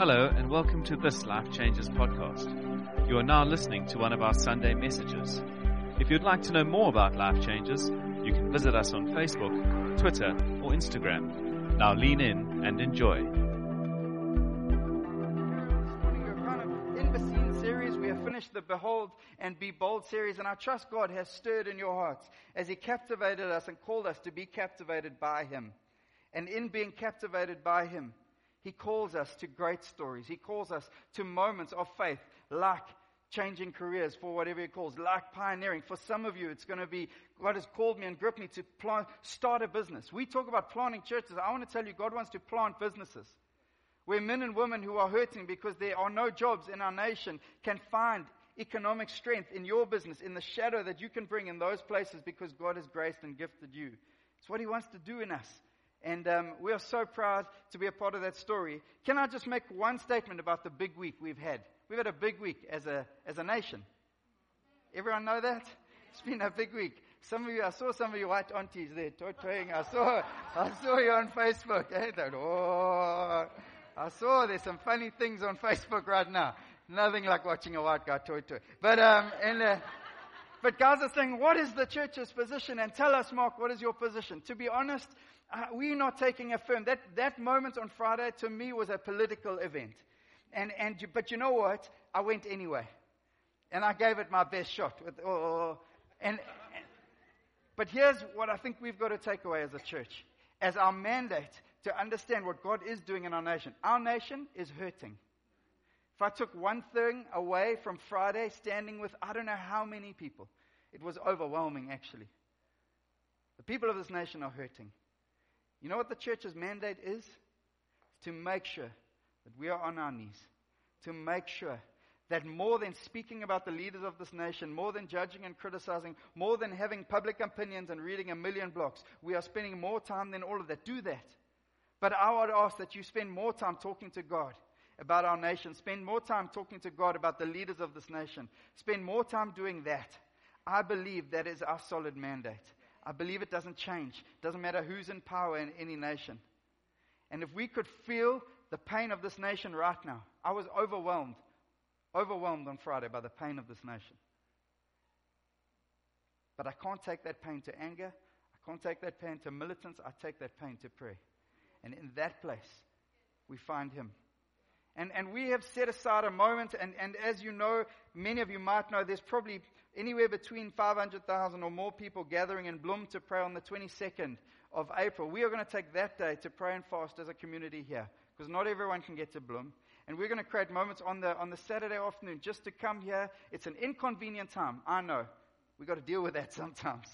Hello, and welcome to this Life Changes podcast. You are now listening to one of our Sunday messages. If you'd like to know more about Life Changes, you can visit us on Facebook, Twitter, or Instagram. Now lean in and enjoy. Morning we're kind of in the scene series. We have finished the Behold and Be Bold series, and I trust God has stirred in your hearts as He captivated us and called us to be captivated by Him. And in being captivated by Him, He calls us to great stories. He calls us to moments of faith, like changing careers for whatever He calls, like pioneering. For some of you, it's going to be God has called me and gripped me to plant, start a business. We talk about planting churches. I want to tell you, God wants to plant businesses where men and women who are hurting because there are no jobs in our nation can find economic strength in your business, in the shadow that you can bring in those places because God has graced and gifted you. It's what He wants to do in us. And um, we are so proud to be a part of that story. Can I just make one statement about the big week we've had? We've had a big week as a, as a nation. Everyone know that? It's been a big week. Some of you, I saw some of you white aunties there toying. I saw, I saw you on Facebook. Eh? Oh, I saw there's some funny things on Facebook right now. Nothing like watching a white guy toy toy. But, um, and, uh, but guys are saying, what is the church's position? And tell us, Mark, what is your position? To be honest, uh, we're not taking a firm. That, that moment on Friday to me was a political event. And, and, but you know what? I went anyway. And I gave it my best shot. With, oh, and, and, but here's what I think we've got to take away as a church. As our mandate to understand what God is doing in our nation. Our nation is hurting. If I took one thing away from Friday, standing with I don't know how many people, it was overwhelming actually. The people of this nation are hurting. You know what the church's mandate is? To make sure that we are on our knees, to make sure that more than speaking about the leaders of this nation, more than judging and criticizing, more than having public opinions and reading a million blocks, we are spending more time than all of that. Do that. But I would ask that you spend more time talking to God about our nation. Spend more time talking to God about the leaders of this nation. Spend more time doing that. I believe that is our solid mandate. I believe it doesn't change. It doesn't matter who's in power in any nation. And if we could feel the pain of this nation right now, I was overwhelmed, overwhelmed on Friday by the pain of this nation. But I can't take that pain to anger. I can't take that pain to militance. I take that pain to prayer. And in that place, we find Him. And, and we have set aside a moment, and, and as you know, many of you might know, there's probably anywhere between 500,000 or more people gathering in Bloem to pray on the 22nd of April. We are going to take that day to pray and fast as a community here, because not everyone can get to Bloem. And we're going to create moments on the, on the Saturday afternoon just to come here. It's an inconvenient time, I know. We've got to deal with that sometimes.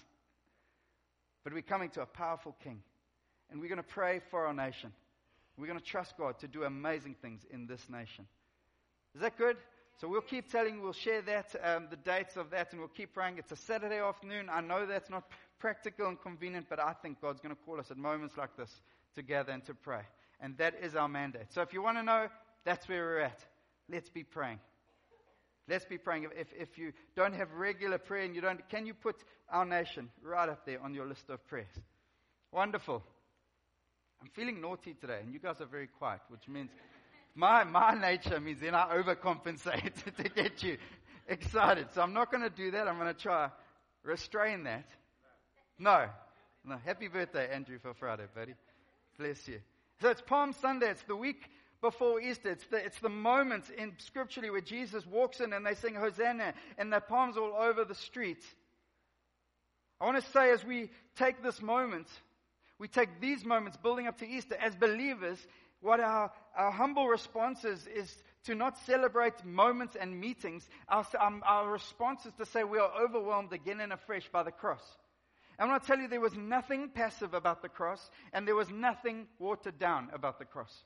But we're coming to a powerful King. And we're going to pray for our nation. We're going to trust God to do amazing things in this nation. Is that good? So we'll keep telling, we'll share that, um, the dates of that, and we'll keep praying. It's a Saturday afternoon. I know that's not practical and convenient, but I think God's going to call us at moments like this to gather and to pray. And that is our mandate. So if you want to know, that's where we're at. Let's be praying. Let's be praying. If, if you don't have regular prayer and you don't, can you put our nation right up there on your list of prayers? Wonderful. I'm feeling naughty today, and you guys are very quiet, which means my, my nature means then I overcompensate to get you excited. So I'm not going to do that. I'm going to try restrain that. No. No. Happy birthday, Andrew, for Friday, buddy. Bless you. So it's Palm Sunday. It's the week before Easter. It's the, it's the moment in scripturally where Jesus walks in and they sing Hosanna and the palms all over the street. I want to say as we take this moment, we take these moments building up to Easter as believers, what our, our humble response is, is to not celebrate moments and meetings. Our, um, our response is to say we are overwhelmed again and afresh by the cross. And I want to tell you there was nothing passive about the cross, and there was nothing watered down about the cross.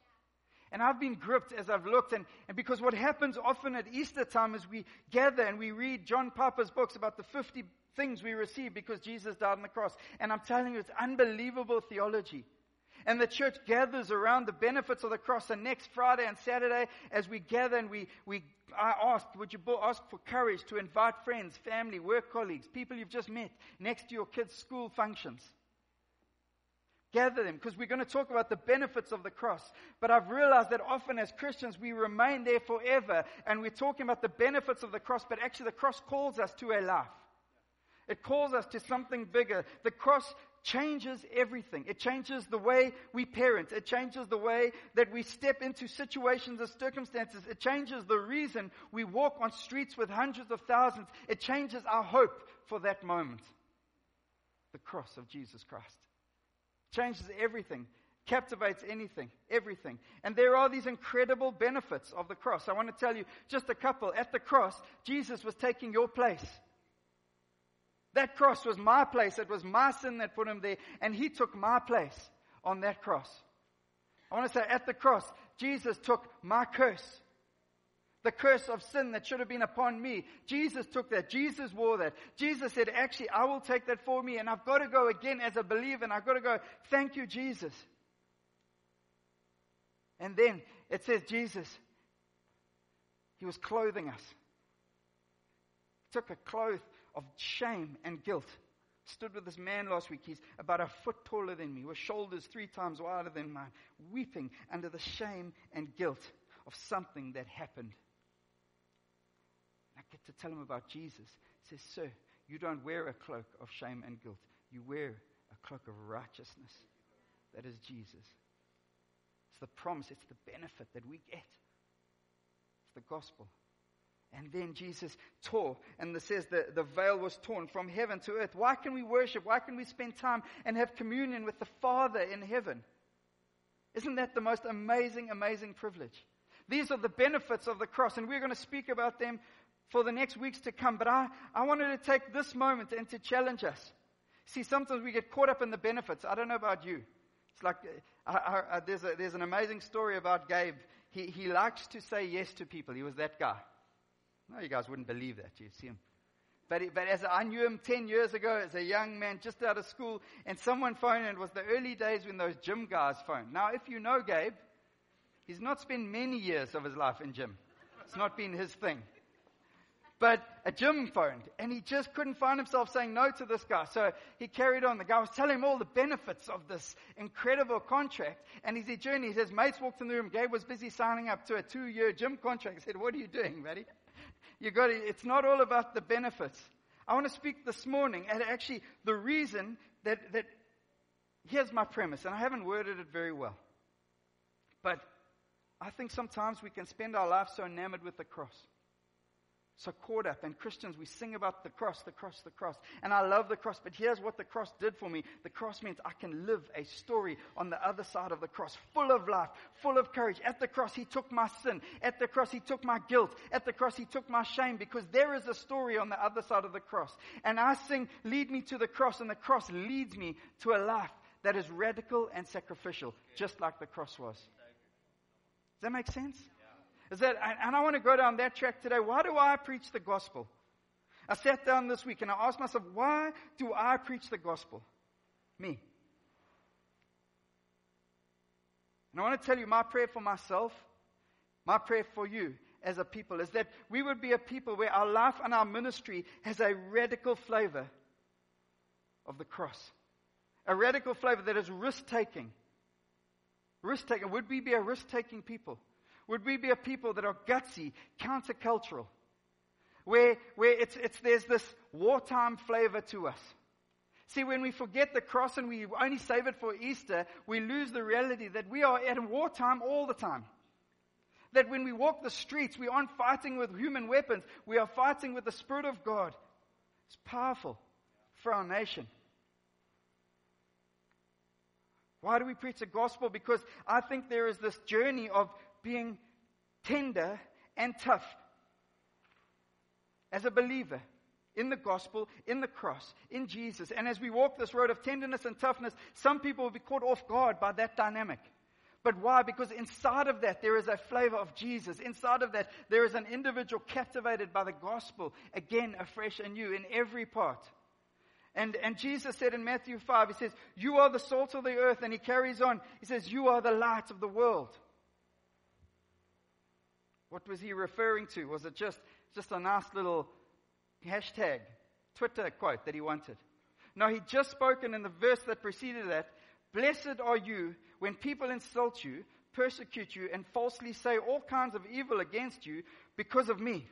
And I've been gripped as I've looked, and, and because what happens often at Easter time is we gather and we read John Piper's books about the 50 things we receive because Jesus died on the cross. And I'm telling you, it's unbelievable theology. And the church gathers around the benefits of the cross. And next Friday and Saturday, as we gather and we, we I asked, would you ask for courage to invite friends, family, work colleagues, people you've just met next to your kids' school functions? gather them because we're going to talk about the benefits of the cross. But I've realized that often as Christians, we remain there forever and we're talking about the benefits of the cross, but actually the cross calls us to a life. It calls us to something bigger. The cross changes everything. It changes the way we parent. It changes the way that we step into situations and circumstances. It changes the reason we walk on streets with hundreds of thousands. It changes our hope for that moment. The cross of Jesus Christ changes everything, captivates anything, everything. And there are these incredible benefits of the cross. I want to tell you just a couple. At the cross, Jesus was taking your place. That cross was my place. It was my sin that put him there. And he took my place on that cross. I want to say at the cross, Jesus took my curse. The curse of sin that should have been upon me. Jesus took that. Jesus wore that. Jesus said, actually, I will take that for me and I've got to go again as a believer and I've got to go, thank you, Jesus. And then it says, Jesus, He was clothing us. He took a cloth of shame and guilt. Stood with this man last week. He's about a foot taller than me, with shoulders three times wider than mine, weeping under the shame and guilt of something that happened I get to tell him about Jesus. He says, Sir, you don't wear a cloak of shame and guilt. You wear a cloak of righteousness. That is Jesus. It's the promise, it's the benefit that we get. It's the gospel. And then Jesus tore, and it says the, the veil was torn from heaven to earth. Why can we worship? Why can we spend time and have communion with the Father in heaven? Isn't that the most amazing, amazing privilege? These are the benefits of the cross, and we're going to speak about them for the next weeks to come. But I, I wanted to take this moment and to challenge us. See, sometimes we get caught up in the benefits. I don't know about you. It's like uh, I, I, there's, a, there's an amazing story about Gabe. He, he likes to say yes to people. He was that guy. No, you guys wouldn't believe that. You see him. But, but as I knew him 10 years ago as a young man just out of school, and someone phoned, and it was the early days when those gym guys phoned. Now, if you know Gabe, he's not spent many years of his life in gym. It's not been his thing. But a gym phoned, and he just couldn't find himself saying no to this guy. So he carried on. The guy was telling him all the benefits of this incredible contract. And as he journeyed, his mates walked in the room. Gabe was busy signing up to a two-year gym contract. He said, "What are you doing, buddy? You got to, It's not all about the benefits." I want to speak this morning at actually the reason that that here's my premise, and I haven't worded it very well, but I think sometimes we can spend our life so enamored with the cross so caught up. And Christians, we sing about the cross, the cross, the cross. And I love the cross, but here's what the cross did for me. The cross means I can live a story on the other side of the cross, full of life, full of courage. At the cross, He took my sin. At the cross, He took my guilt. At the cross, He took my shame because there is a story on the other side of the cross. And I sing, lead me to the cross, and the cross leads me to a life that is radical and sacrificial, just like the cross was. Does that make sense? Is that, and I want to go down that track today. Why do I preach the gospel? I sat down this week and I asked myself, why do I preach the gospel? Me. And I want to tell you my prayer for myself, my prayer for you as a people is that we would be a people where our life and our ministry has a radical flavor of the cross. A radical flavor that is risk taking. Risk taking. Would we be a risk taking people? Would we be a people that are gutsy, countercultural? Where, where it's, it's, there's this wartime flavor to us. See, when we forget the cross and we only save it for Easter, we lose the reality that we are at wartime all the time. That when we walk the streets, we aren't fighting with human weapons, we are fighting with the Spirit of God. It's powerful for our nation. Why do we preach the gospel? Because I think there is this journey of being tender and tough as a believer in the gospel, in the cross, in Jesus. And as we walk this road of tenderness and toughness, some people will be caught off guard by that dynamic. But why? Because inside of that, there is a flavor of Jesus. Inside of that, there is an individual captivated by the gospel, again, afresh and new in every part. And, and Jesus said in Matthew 5, He says, You are the salt of the earth. And He carries on, He says, You are the light of the world. What was he referring to? Was it just, just a nice little hashtag, Twitter quote that he wanted? No, he'd just spoken in the verse that preceded that Blessed are you when people insult you, persecute you, and falsely say all kinds of evil against you because of me.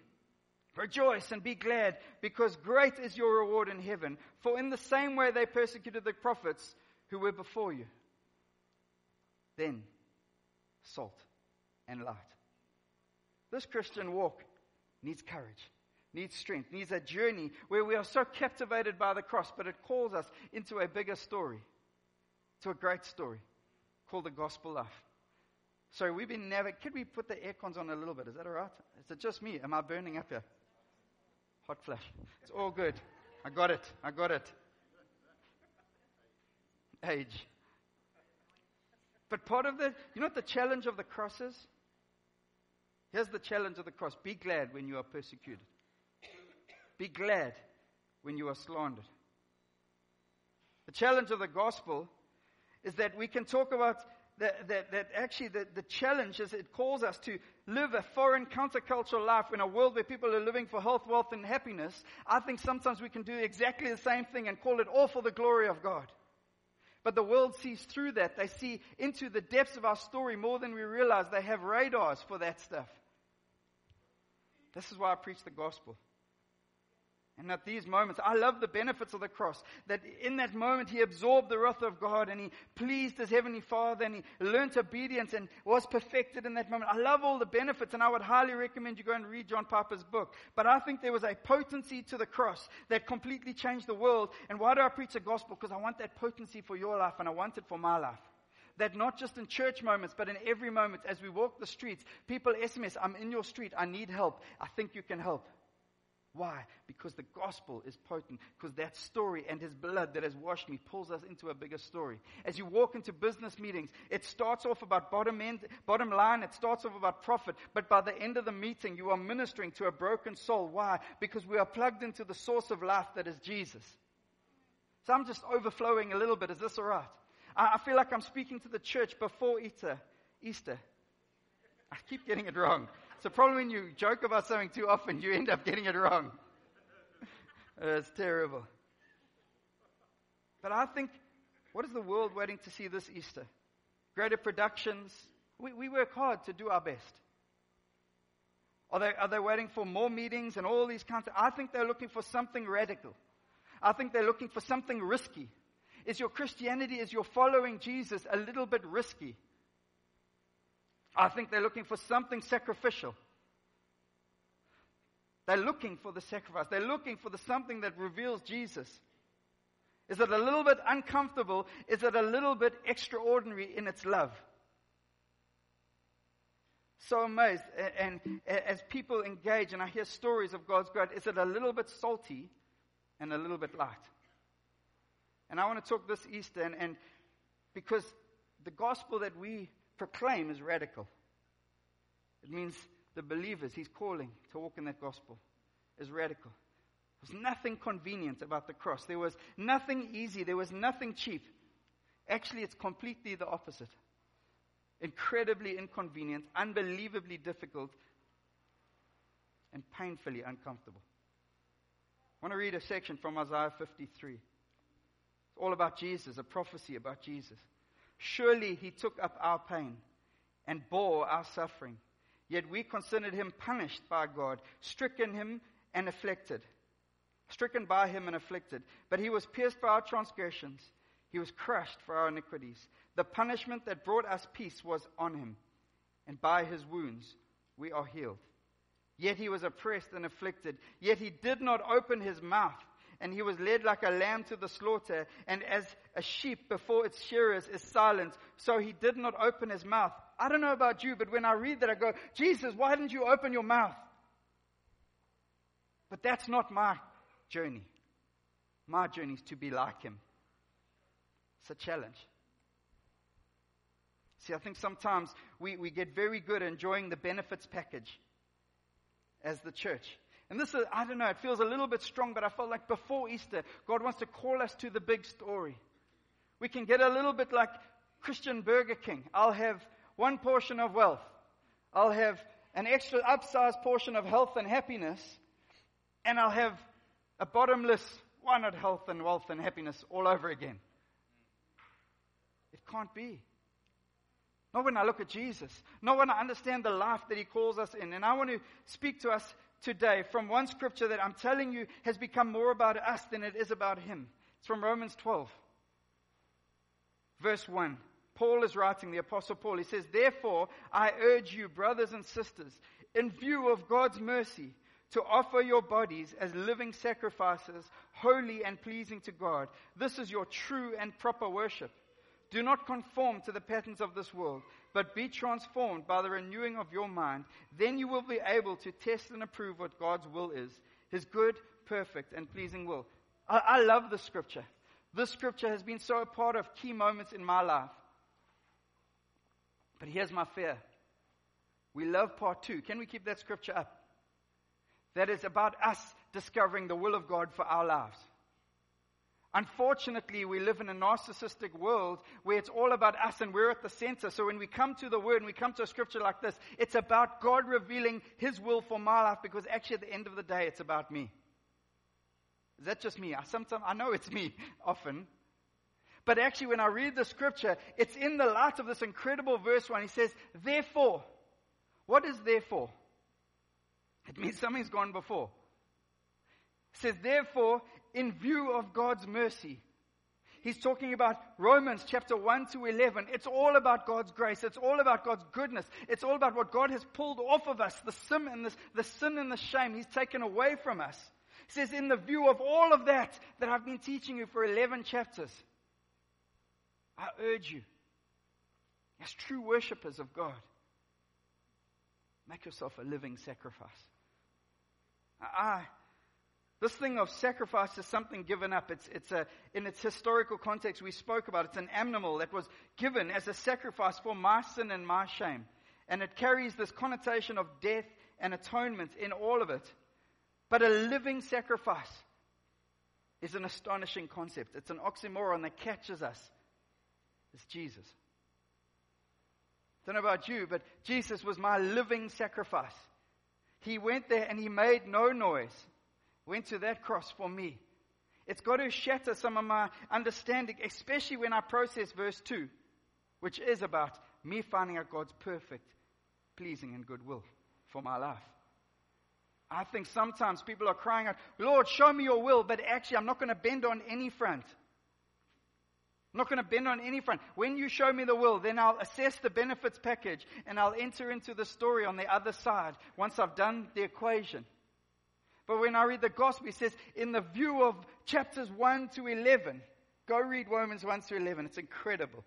Rejoice and be glad, because great is your reward in heaven. For in the same way they persecuted the prophets who were before you. Then, salt and light. This Christian walk needs courage, needs strength, needs a journey where we are so captivated by the cross, but it calls us into a bigger story, to a great story called the gospel life. So we've been never. Could we put the air cons on a little bit? Is that all right? Is it just me? Am I burning up here? Hot flash. It's all good. I got it. I got it. Age. But part of the, you know what the challenge of the cross is? Here's the challenge of the cross be glad when you are persecuted, be glad when you are slandered. The challenge of the gospel is that we can talk about that, that, that actually the, the challenge is it calls us to live a foreign countercultural life in a world where people are living for health, wealth, and happiness. I think sometimes we can do exactly the same thing and call it all for the glory of God. But the world sees through that. They see into the depths of our story more than we realize. They have radars for that stuff. This is why I preach the gospel. And at these moments, I love the benefits of the cross. That in that moment, he absorbed the wrath of God and he pleased his heavenly Father and he learnt obedience and was perfected in that moment. I love all the benefits and I would highly recommend you go and read John Piper's book. But I think there was a potency to the cross that completely changed the world. And why do I preach the gospel? Because I want that potency for your life and I want it for my life that not just in church moments, but in every moment as we walk the streets, people SMS, I'm in your street, I need help. I think you can help. Why? Because the gospel is potent. Because that story and his blood that has washed me pulls us into a bigger story. As you walk into business meetings, it starts off about bottom end, bottom line. It starts off about profit. But by the end of the meeting, you are ministering to a broken soul. Why? Because we are plugged into the source of life that is Jesus. So I'm just overflowing a little bit. Is this alright? I, I feel like I'm speaking to the church before Easter. Easter. I keep getting it wrong. It's a problem when you joke about something too often, you end up getting it wrong. Uh, it's terrible. But I think, what is the world waiting to see this Easter? Greater productions. We, we work hard to do our best. Are they, are they waiting for more meetings and all these kinds of, I think they're looking for something radical. I think they're looking for something risky. Is your Christianity, is your following Jesus a little bit risky? I think they're looking for something sacrificial. They're looking for the sacrifice. They're looking for the something that reveals Jesus. Is it a little bit uncomfortable? Is it a little bit extraordinary in its love? So amazed. And, as people engage and I hear stories of God's grace, is it a little bit salty and a little bit light? And I want to talk this Easter and, and because the gospel that we proclaim is radical. It means the believers he's calling to walk in that gospel is radical. There was nothing convenient about the cross. There was nothing easy. There was nothing cheap. Actually, it's completely the opposite. Incredibly inconvenient, unbelievably difficult, and painfully uncomfortable. I want to read a section from Isaiah 53. All about Jesus, a prophecy about Jesus. Surely he took up our pain and bore our suffering. Yet we considered him punished by God, stricken him and afflicted. Stricken by him and afflicted. But he was pierced for our transgressions. He was crushed for our iniquities. The punishment that brought us peace was on him. And by his wounds we are healed. Yet he was oppressed and afflicted. Yet he did not open his mouth and he was led like a lamb to the slaughter, and as a sheep before its shearers is silent, so he did not open his mouth. I don't know about you, but when I read that, I go, Jesus, why didn't you open your mouth? But that's not my journey. My journey is to be like him. It's a challenge. See, I think sometimes we, we get very good at enjoying the benefits package as the church. And this is, I don't know, it feels a little bit strong, but I felt like before Easter, God wants to call us to the big story. We can get a little bit like Christian Burger King. I'll have one portion of wealth. I'll have an extra upsized portion of health and happiness. And I'll have a bottomless, why not health and wealth and happiness all over again? It can't be. Not when I look at Jesus. Not when I understand the life that He calls us in. And I want to speak to us today from one scripture that I'm telling you has become more about us than it is about Him. It's from Romans 12, verse 1. Paul is writing, the Apostle Paul. He says, Therefore, I urge you, brothers and sisters, in view of God's mercy, to offer your bodies as living sacrifices, holy and pleasing to God. This is your true and proper worship. Do not conform to the patterns of this world, but be transformed by the renewing of your mind. Then you will be able to test and approve what God's will is, his good, perfect, and pleasing will. I, I love this scripture. This scripture has been so a part of key moments in my life. But here's my fear. We love part two. Can we keep that scripture up? That is about us discovering the will of God for our lives. Unfortunately, we live in a narcissistic world where it's all about us and we're at the center. So when we come to the word and we come to a scripture like this, it's about God revealing his will for my life because actually at the end of the day, it's about me. Is that just me? I sometimes, I know it's me often. But actually, when I read the scripture, it's in the light of this incredible verse one. He says, therefore. What is therefore? It means something's gone before. It says, therefore, in view of God's mercy. He's talking about Romans chapter 1 to 11. It's all about God's grace. It's all about God's goodness. It's all about what God has pulled off of us, the sin and the, the sin and the shame He's taken away from us. He says, in the view of all of that that I've been teaching you for 11 chapters, I urge you, as true worshippers of God, make yourself a living sacrifice. I, this thing of sacrifice is something given up. It's, it's a, in its historical context, we spoke about it. It's an animal that was given as a sacrifice for my sin and my shame. And it carries this connotation of death and atonement in all of it. But a living sacrifice is an astonishing concept. It's an oxymoron that catches us. It's Jesus. I don't know about you, but Jesus was my living sacrifice. He went there and he made no noise. Went to that cross for me. It's got to shatter some of my understanding, especially when I process verse 2, which is about me finding out God's perfect, pleasing, and good will for my life. I think sometimes people are crying out, Lord, show me your will, but actually I'm not going to bend on any front. I'm not going to bend on any front. When you show me the will, then I'll assess the benefits package and I'll enter into the story on the other side once I've done the equation. But when I read the gospel, he says, in the view of chapters 1 to 11, go read Romans 1 to 11. It's incredible.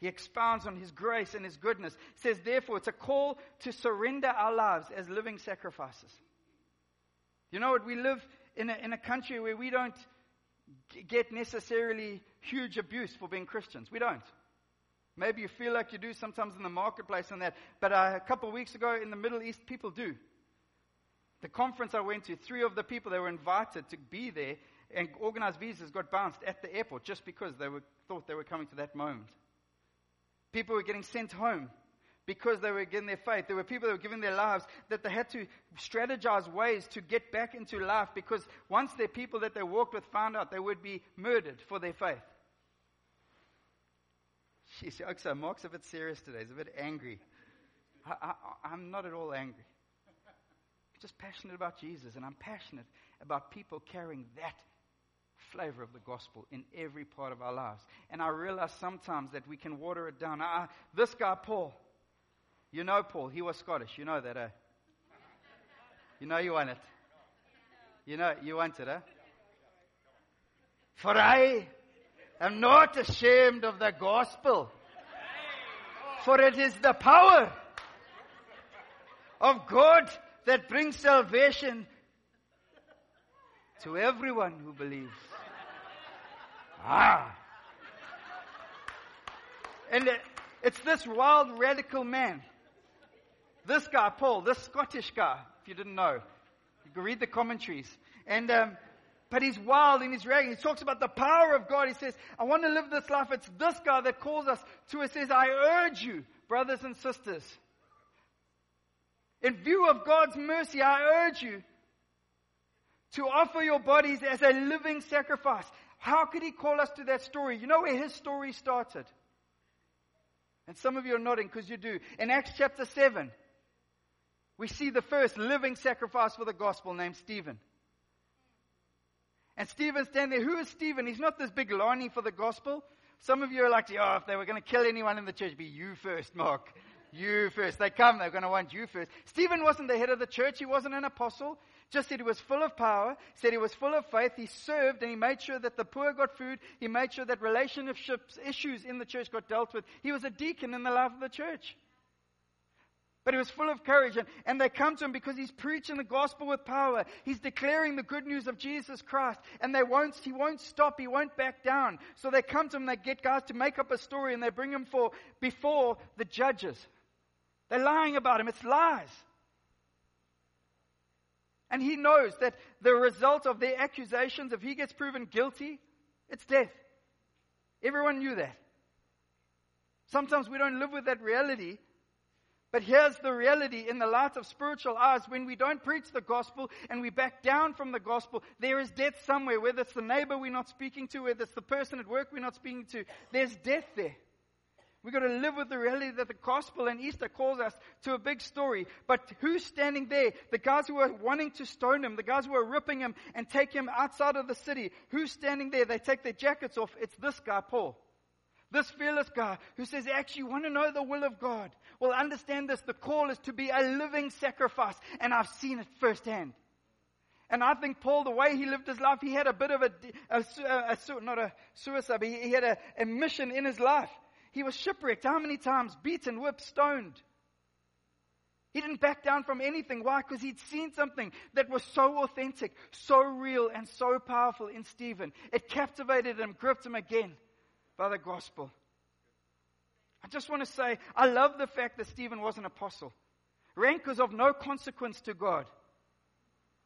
He expounds on his grace and his goodness. He says, therefore, it's a call to surrender our lives as living sacrifices. You know what? We live in a, in a country where we don't get necessarily huge abuse for being Christians. We don't. Maybe you feel like you do sometimes in the marketplace and that, but uh, a couple of weeks ago in the Middle East, people do. The conference I went to, three of the people that were invited to be there and organize visas got bounced at the airport just because they were, thought they were coming to that moment. People were getting sent home because they were giving their faith. There were people that were giving their lives that they had to strategize ways to get back into life because once their people that they walked with found out they would be murdered for their faith. She's so Mark's a bit serious today. He's a bit angry. I, I, I'm not at all angry. Just passionate about Jesus, and I'm passionate about people carrying that flavor of the gospel in every part of our lives. And I realize sometimes that we can water it down. Uh, this guy, Paul, you know Paul, he was Scottish. You know that, eh? You know you want it. You know, you want it, eh? For I am not ashamed of the gospel, for it is the power of God that brings salvation to everyone who believes. Ah. And it's this wild, radical man. This guy, Paul, this Scottish guy, if you didn't know. You can read the commentaries. And, um, but he's wild and he's ragging. He talks about the power of God. He says, I want to live this life. It's this guy that calls us to it. Says, I urge you, brothers and sisters. In view of God's mercy, I urge you to offer your bodies as a living sacrifice, How could he call us to that story? You know where his story started? And some of you are nodding because you do. In Acts chapter 7, we see the first living sacrifice for the gospel named Stephen. And Stephen's standing there. Who is Stephen? He's not this big lining for the gospel. Some of you are like, oh, if they were going to kill anyone in the church, be you first, Mark. You first. They come, they're going to want you first. Stephen wasn't the head of the church. He wasn't an apostle. Just said he was full of power, said he was full of faith. He served and he made sure that the poor got food. He made sure that relationships, issues in the church got dealt with. He was a deacon in the life of the church. But he was full of courage. And, and they come to him because he's preaching the gospel with power. He's declaring the good news of Jesus Christ. And they won't, he won't stop. He won't back down. So they come to him, they get guys to make up a story and they bring him for, before the judges. They're lying about him. It's lies. And he knows that the result of their accusations, if he gets proven guilty, it's death. Everyone knew that. Sometimes we don't live with that reality. But here's the reality in the light of spiritual eyes. When we don't preach the gospel and we back down from the gospel, there is death somewhere. Whether it's the neighbor we're not speaking to, whether it's the person at work we're not speaking to, there's death there. We've got to live with the reality that the gospel and Easter calls us to a big story. But who's standing there? The guys who are wanting to stone him, the guys who are ripping him and take him outside of the city. Who's standing there? They take their jackets off. It's this guy, Paul. This fearless guy who says, actually, you want to know the will of God. Well, understand this. The call is to be a living sacrifice. And I've seen it firsthand. And I think Paul, the way he lived his life, he had a bit of a, a, a, a not a suicide, but he, he had a, a mission in his life. He was shipwrecked. How many times? Beaten, whipped, stoned. He didn't back down from anything. Why? Because he'd seen something that was so authentic, so real, and so powerful in Stephen. It captivated him, gripped him again by the gospel. I just want to say, I love the fact that Stephen was an apostle. Rank was of no consequence to God.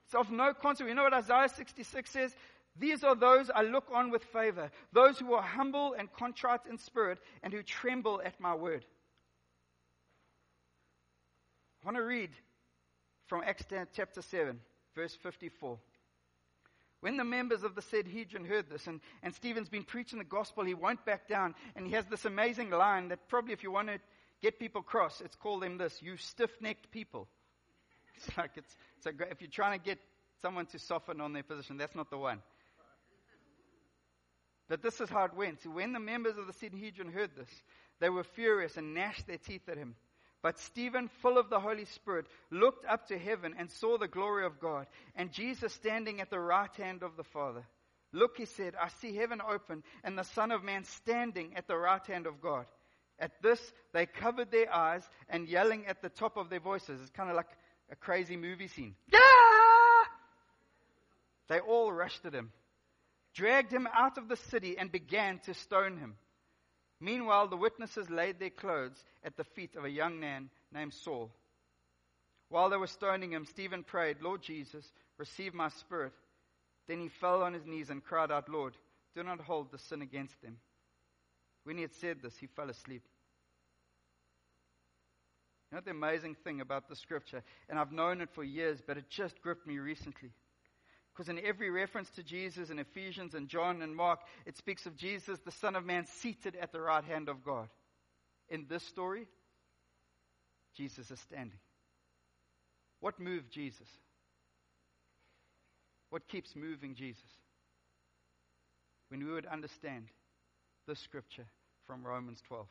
It's of no consequence. You know what Isaiah 66 says? These are those I look on with favor, those who are humble and contrite in spirit and who tremble at my word. I want to read from Acts chapter 7, verse 54. When the members of the Sanhedrin heard this, and, and Stephen's been preaching the gospel, he won't back down. And he has this amazing line that probably, if you want to get people cross, it's called them this you stiff necked people. It's like it's, it's a, if you're trying to get someone to soften on their position, that's not the one. But this is how it went. When the members of the Sanhedrin heard this, they were furious and gnashed their teeth at him. But Stephen, full of the Holy Spirit, looked up to heaven and saw the glory of God, and Jesus standing at the right hand of the Father. Look, he said, I see heaven open, and the Son of Man standing at the right hand of God. At this, they covered their eyes and yelling at the top of their voices. It's kind of like a crazy movie scene. Yeah! They all rushed at him, dragged him out of the city, and began to stone him. Meanwhile, the witnesses laid their clothes at the feet of a young man named Saul. While they were stoning him, Stephen prayed, Lord Jesus, receive my spirit. Then he fell on his knees and cried out, Lord, do not hold the sin against them. When he had said this, he fell asleep. You know the amazing thing about the scripture, and I've known it for years, but it just gripped me recently. Because in every reference to Jesus in Ephesians and John and Mark, it speaks of Jesus, the Son of Man, seated at the right hand of God. In this story, Jesus is standing. What moved Jesus? What keeps moving Jesus? When we would understand this scripture from Romans 12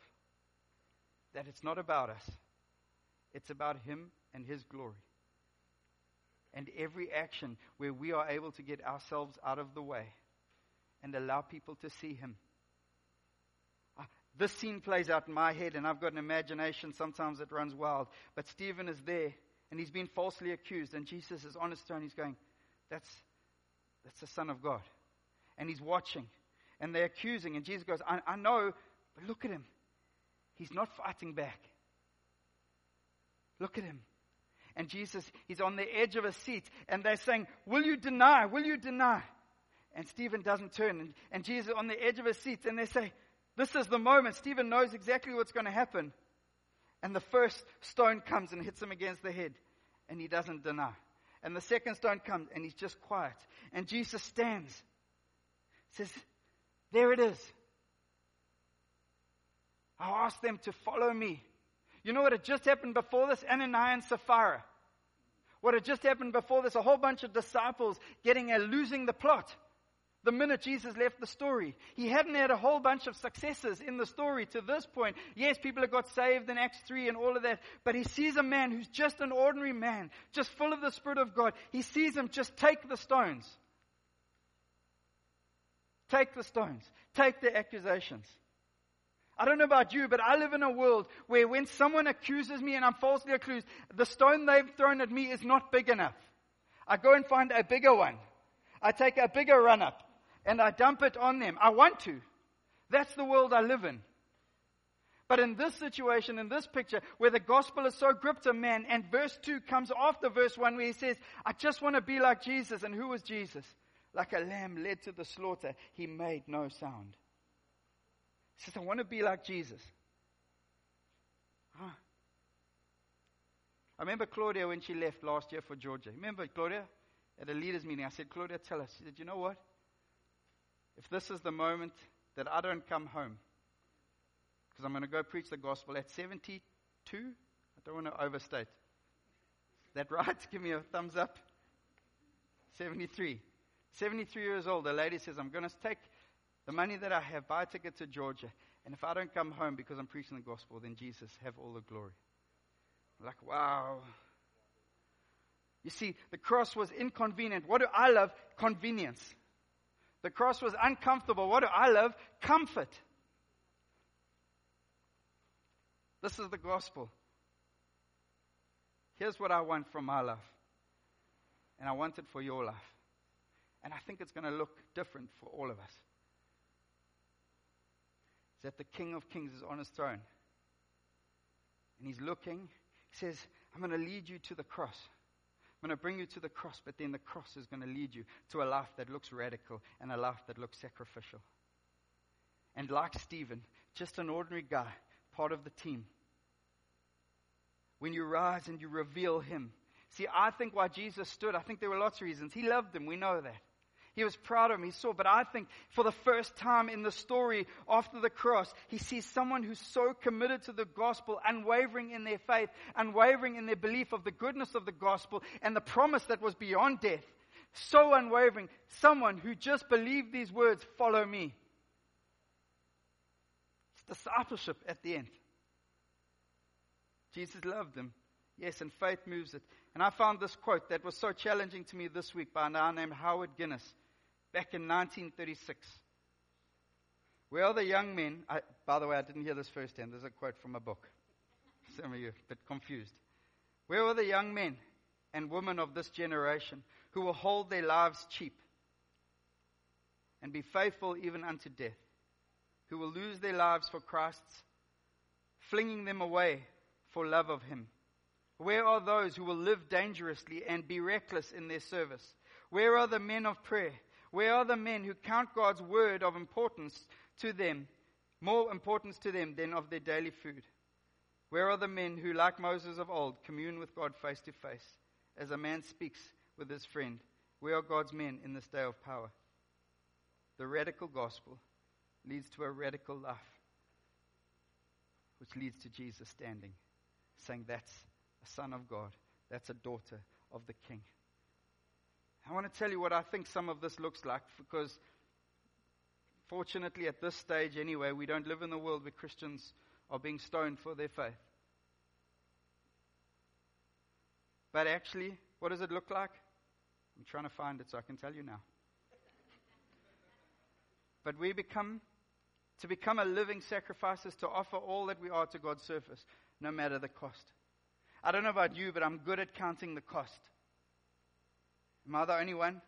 that it's not about us, it's about Him and His glory and every action where we are able to get ourselves out of the way and allow people to see Him. Uh, this scene plays out in my head, and I've got an imagination. Sometimes it runs wild. But Stephen is there, and he's been falsely accused, and Jesus is on his throne. He's going, That's, that's the Son of God. And he's watching, and they're accusing, and Jesus goes, I, I know, but look at him. He's not fighting back. Look at him and Jesus, he's on the edge of a seat, and they're saying, Will you deny? Will you deny? And Stephen doesn't turn, and, and Jesus on the edge of a seat, and they say, This is the moment. Stephen knows exactly what's going to happen. And the first stone comes and hits him against the head, and he doesn't deny. And the second stone comes, and he's just quiet. And Jesus stands, says, There it is. I asked them to follow me. You know what had just happened before this? Ananias and Sapphira. What had just happened before this? A whole bunch of disciples getting a losing the plot. The minute Jesus left the story, he hadn't had a whole bunch of successes in the story to this point. Yes, people have got saved in Acts 3 and all of that, but he sees a man who's just an ordinary man, just full of the Spirit of God. He sees him just take the stones. Take the stones. Take the accusations. I don't know about you, but I live in a world where when someone accuses me and I'm falsely accused, the stone they've thrown at me is not big enough. I go and find a bigger one. I take a bigger run up and I dump it on them. I want to. That's the world I live in. But in this situation, in this picture, where the gospel is so gripped a man, and verse 2 comes after verse 1 where he says, I just want to be like Jesus. And who was Jesus? Like a lamb led to the slaughter, he made no sound. Says, I want to be like Jesus. Huh. I remember Claudia when she left last year for Georgia. Remember Claudia? At a leaders meeting, I said, Claudia, tell us. She said, You know what? If this is the moment that I don't come home, because I'm going to go preach the gospel at 72, I don't want to overstate. Is that right? Give me a thumbs up. 73. 73 years old, the lady says, I'm going to take the money that I have, buy a ticket to Georgia. And if I don't come home because I'm preaching the gospel, then Jesus, have all the glory. Like, wow. You see, the cross was inconvenient. What do I love? Convenience. The cross was uncomfortable. What do I love? Comfort. This is the gospel. Here's what I want from my life. And I want it for your life. And I think it's going to look different for all of us that the King of Kings is on his throne. And he's looking. He says, I'm going to lead you to the cross. I'm going to bring you to the cross, but then the cross is going to lead you to a life that looks radical and a life that looks sacrificial. And like Stephen, just an ordinary guy, part of the team. When you rise and you reveal him. See, I think why Jesus stood, I think there were lots of reasons. He loved him, we know that. He was proud of him. He saw. But I think for the first time in the story after the cross, he sees someone who's so committed to the gospel, unwavering in their faith, unwavering in their belief of the goodness of the gospel and the promise that was beyond death. So unwavering. Someone who just believed these words, follow me. It's discipleship at the end. Jesus loved them. Yes, and faith moves it. And I found this quote that was so challenging to me this week by a man named Howard Guinness back in 1936. Where are the young men? I, by the way, I didn't hear this firsthand. There's a quote from a book. Some of you a bit confused. Where are the young men and women of this generation who will hold their lives cheap and be faithful even unto death? Who will lose their lives for Christ's, flinging them away for love of Him? Where are those who will live dangerously and be reckless in their service? Where are the men of prayer where are the men who count God's word of importance to them, more importance to them than of their daily food? Where are the men who, like Moses of old, commune with God face to face, as a man speaks with his friend? Where are God's men in this day of power? The radical gospel leads to a radical life, which leads to Jesus standing, saying, That's a son of God, that's a daughter of the king. I want to tell you what I think some of this looks like because, fortunately, at this stage anyway, we don't live in a world where Christians are being stoned for their faith. But actually, what does it look like? I'm trying to find it so I can tell you now. but we become, to become a living sacrifice is to offer all that we are to God's service, no matter the cost. I don't know about you, but I'm good at counting the cost. Am I the only one?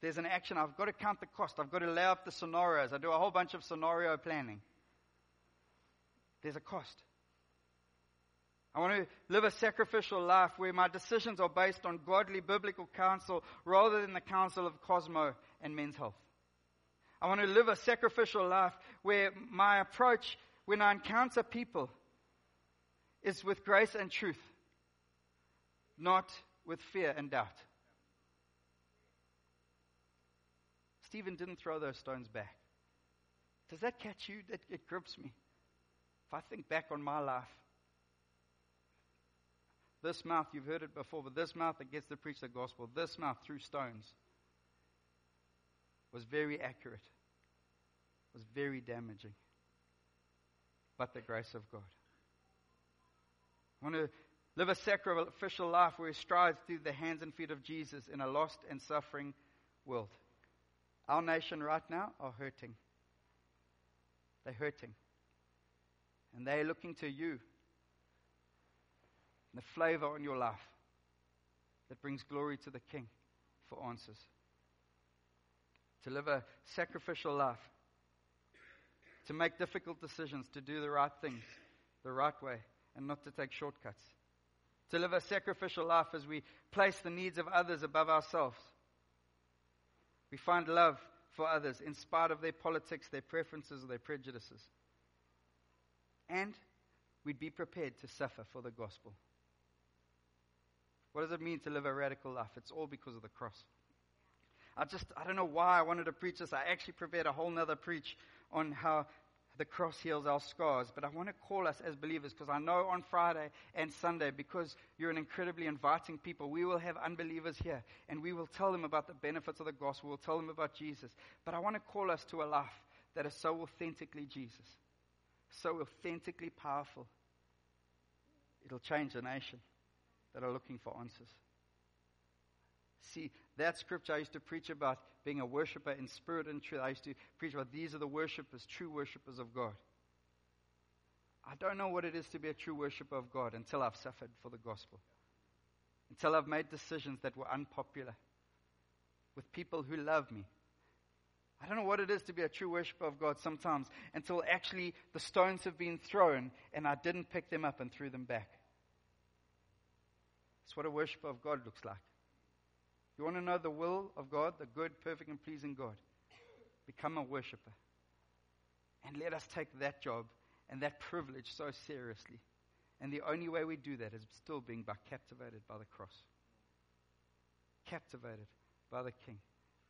There's an action. I've got to count the cost. I've got to lay out the scenarios. I do a whole bunch of scenario planning. There's a cost. I want to live a sacrificial life where my decisions are based on godly biblical counsel rather than the counsel of Cosmo and men's health. I want to live a sacrificial life where my approach when I encounter people is with grace and truth, not with fear and doubt. Stephen didn't throw those stones back. Does that catch you? That it grips me. If I think back on my life, this mouth, you've heard it before, but this mouth that gets to preach the gospel, this mouth threw stones, was very accurate, was very damaging. But the grace of God. I want to live a sacrificial life where he strides through the hands and feet of Jesus in a lost and suffering world. Our nation right now are hurting. They're hurting. And they're looking to you, and the flavor on your life that brings glory to the King for answers. To live a sacrificial life, to make difficult decisions, to do the right things the right way, and not to take shortcuts. To live a sacrificial life as we place the needs of others above ourselves. We find love for others in spite of their politics, their preferences, or their prejudices. And we'd be prepared to suffer for the gospel. What does it mean to live a radical life? It's all because of the cross. I just, I don't know why I wanted to preach this. I actually prepared a whole nother preach on how the cross heals our scars. But I want to call us as believers because I know on Friday and Sunday, because you're an incredibly inviting people, we will have unbelievers here and we will tell them about the benefits of the gospel. We'll tell them about Jesus. But I want to call us to a life that is so authentically Jesus, so authentically powerful. It'll change a nation that are looking for answers. See, that scripture I used to preach about being a worshiper in spirit and truth. I used to preach about these are the worshippers, true worshippers of God. I don't know what it is to be a true worshiper of God until I've suffered for the gospel. Until I've made decisions that were unpopular with people who love me. I don't know what it is to be a true worshiper of God sometimes until actually the stones have been thrown and I didn't pick them up and threw them back. That's what a worshiper of God looks like. You want to know the will of God, the good, perfect, and pleasing God? Become a worshiper. And let us take that job and that privilege so seriously. And the only way we do that is still being by captivated by the cross. Captivated by the King,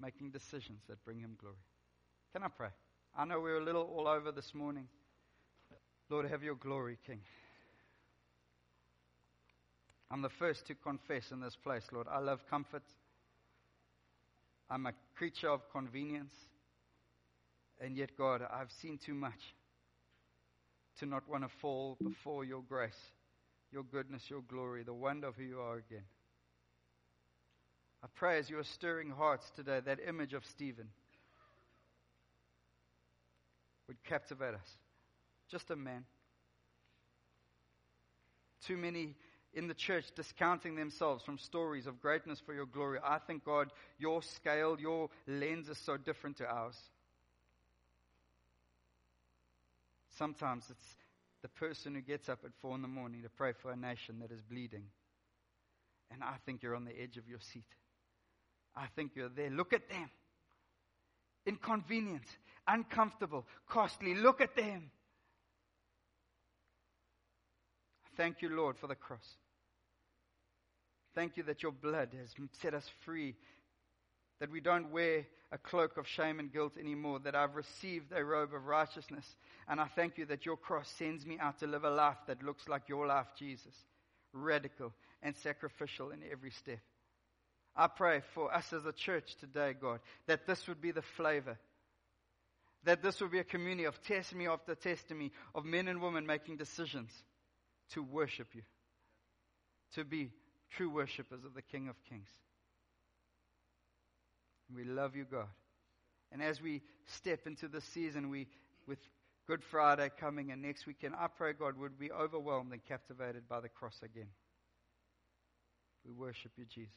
making decisions that bring him glory. Can I pray? I know we're a little all over this morning. Lord, have your glory, King. I'm the first to confess in this place, Lord. I love comfort. I'm a creature of convenience. And yet, God, I've seen too much to not want to fall before your grace, your goodness, your glory, the wonder of who you are again. I pray as you are stirring hearts today, that image of Stephen would captivate us. Just a man. Too many in the church discounting themselves from stories of greatness for your glory. I think, God, your scale, your lens is so different to ours. Sometimes it's the person who gets up at four in the morning to pray for a nation that is bleeding. And I think you're on the edge of your seat. I think you're there. Look at them. Inconvenient, uncomfortable, costly. Look at them. Thank you, Lord, for the cross. Thank you that your blood has set us free, that we don't wear a cloak of shame and guilt anymore, that I've received a robe of righteousness. And I thank you that your cross sends me out to live a life that looks like your life, Jesus, radical and sacrificial in every step. I pray for us as a church today, God, that this would be the flavor. That this would be a community of testimony after testimony of men and women making decisions to worship you, to be true worshippers of the King of Kings. We love you, God. And as we step into this season, we, with Good Friday coming and next weekend, I pray, God, would be overwhelmed and captivated by the cross again. We worship you, Jesus.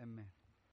Amen.